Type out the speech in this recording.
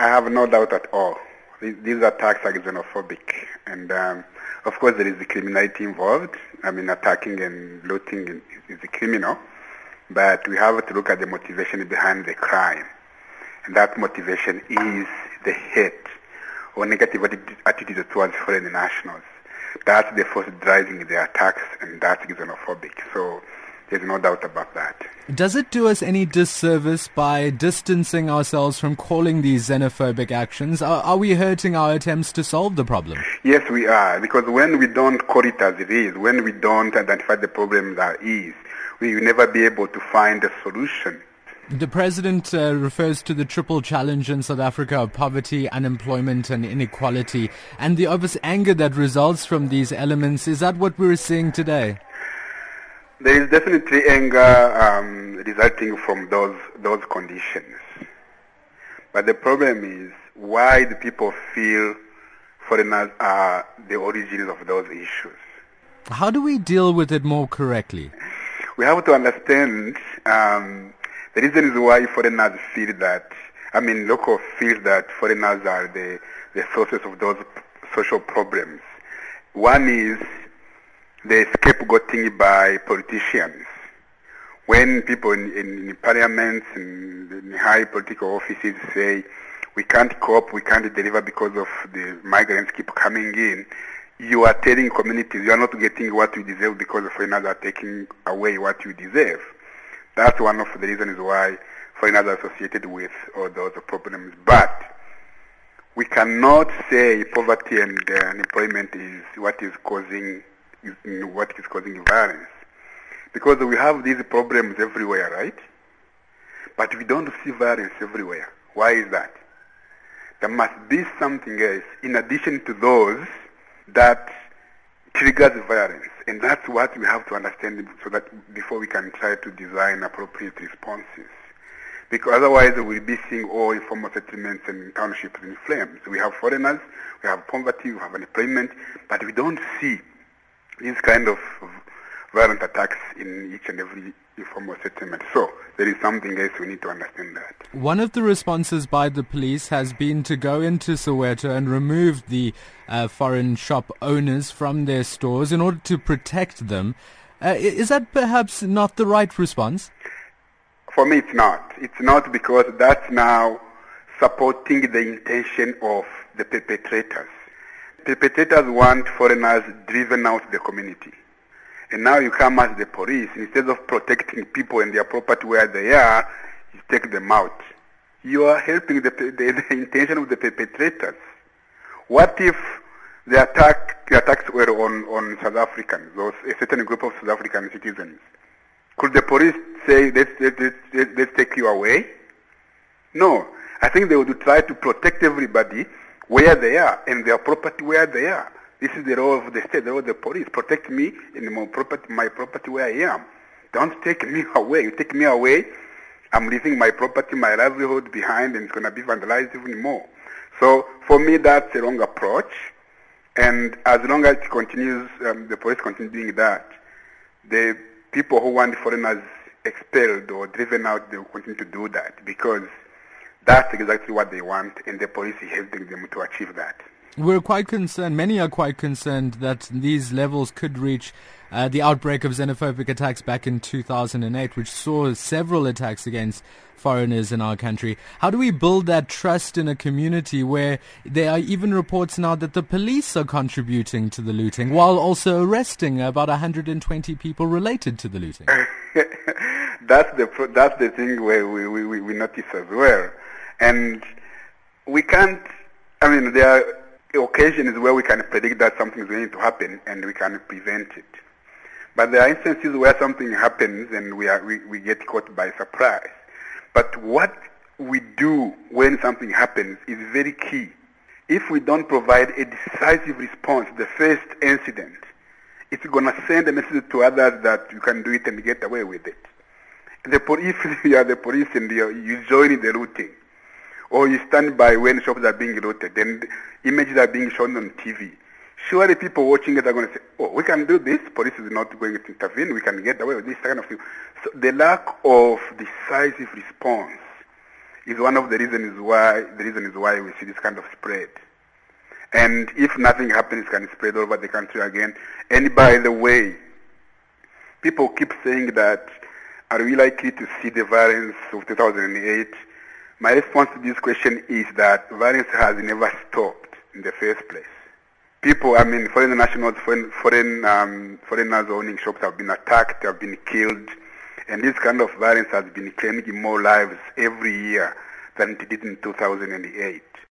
I have no doubt at all. These attacks are xenophobic. And um, of course there is the criminality involved. I mean attacking and looting is a criminal. But we have to look at the motivation behind the crime. And that motivation is the hate or negative attitude towards foreign nationals. That's the force driving the attacks and that's xenophobic. So there's no doubt about that. Does it do us any disservice by distancing ourselves from calling these xenophobic actions? Are, are, we hurting our attempts to solve the problem? Yes, we are. Because when we don't call it as it is, when we don't identify the problem as is, we will never be able to find a solution. The president uh, refers to the triple challenge in South Africa of poverty, unemployment, and inequality, and the obvious anger that results from these elements. Is that what we're seeing today? There is definitely anger um, resulting from those those conditions, but the problem is why the people feel foreigners are the origins of those issues. How do we deal with it more correctly? We have to understand. Um, the reason is why foreigners feel that, I mean, local feel that foreigners are the, the sources of those social problems. One is the scapegoating by politicians. When people in, in, in parliaments and in high political offices say, we can't cope, we can't deliver because of the migrants keep coming in, you are telling communities you are not getting what you deserve because foreigners are taking away what you deserve. That's one of the reasons why foreigners are associated with all those problems. But we cannot say poverty and uh, unemployment is what is causing what is causing violence, because we have these problems everywhere, right? But we don't see violence everywhere. Why is that? There must be something else in addition to those that triggers violence. And that's what we have to understand so that before we can try to design appropriate responses. Because otherwise we'll be seeing all informal settlements and townships in flames. We have foreigners, we have poverty, we have unemployment, but we don't see these kind of violent attacks in each and every informal settlement. So there is something else we need to understand that. One of the responses by the police has been to go into Soweto and remove the uh, foreign shop owners from their stores in order to protect them. Uh, is that perhaps not the right response? For me, it's not. It's not because that's now supporting the intention of the perpetrators. Perpetrators want foreigners driven out the community. And now you come as the police, instead of protecting people and their property where they are, you take them out. You are helping the, the, the intention of the perpetrators. What if the attack the attacks were on, on South Africans, those a certain group of South African citizens? Could the police say let's, let's, let's, let's take you away? No. I think they would try to protect everybody where they are and their property where they are. This is the role of the state, the role of the police. Protect me and my property, my property where I am. Don't take me away. You take me away, I'm leaving my property, my livelihood behind, and it's going to be vandalized even more. So for me, that's a wrong approach. And as long as it continues, um, the police continue doing that, the people who want foreigners expelled or driven out, they will continue to do that because that's exactly what they want, and the police is helping them to achieve that. We're quite concerned, many are quite concerned that these levels could reach uh, the outbreak of xenophobic attacks back in 2008, which saw several attacks against foreigners in our country. How do we build that trust in a community where there are even reports now that the police are contributing to the looting while also arresting about 120 people related to the looting? that's the that's the thing where we, we, we notice as well, and we can't. I mean, there are occasions where we can predict that something is going to happen and we can prevent it. But there are instances where something happens and we, are, we, we get caught by surprise. But what we do when something happens is very key. If we don't provide a decisive response, the first incident, it's going to send a message to others that you can do it and get away with it. The, if you are the police and you join the looting, or you stand by when shops are being looted and images are being shown on TV, surely people watching it are going to say, oh, we can do this, police is not going to intervene, we can get away with this kind of thing. So the lack of decisive response is one of the reasons why the reason is why we see this kind of spread. And if nothing happens, it can spread all over the country again. And by the way, people keep saying that are we likely to see the violence of 2008? My response to this question is that violence has never stopped in the first place. People, I mean, foreign nationals, foreign, foreign um, foreigners owning shops have been attacked, have been killed, and this kind of violence has been claiming more lives every year than it did in 2008.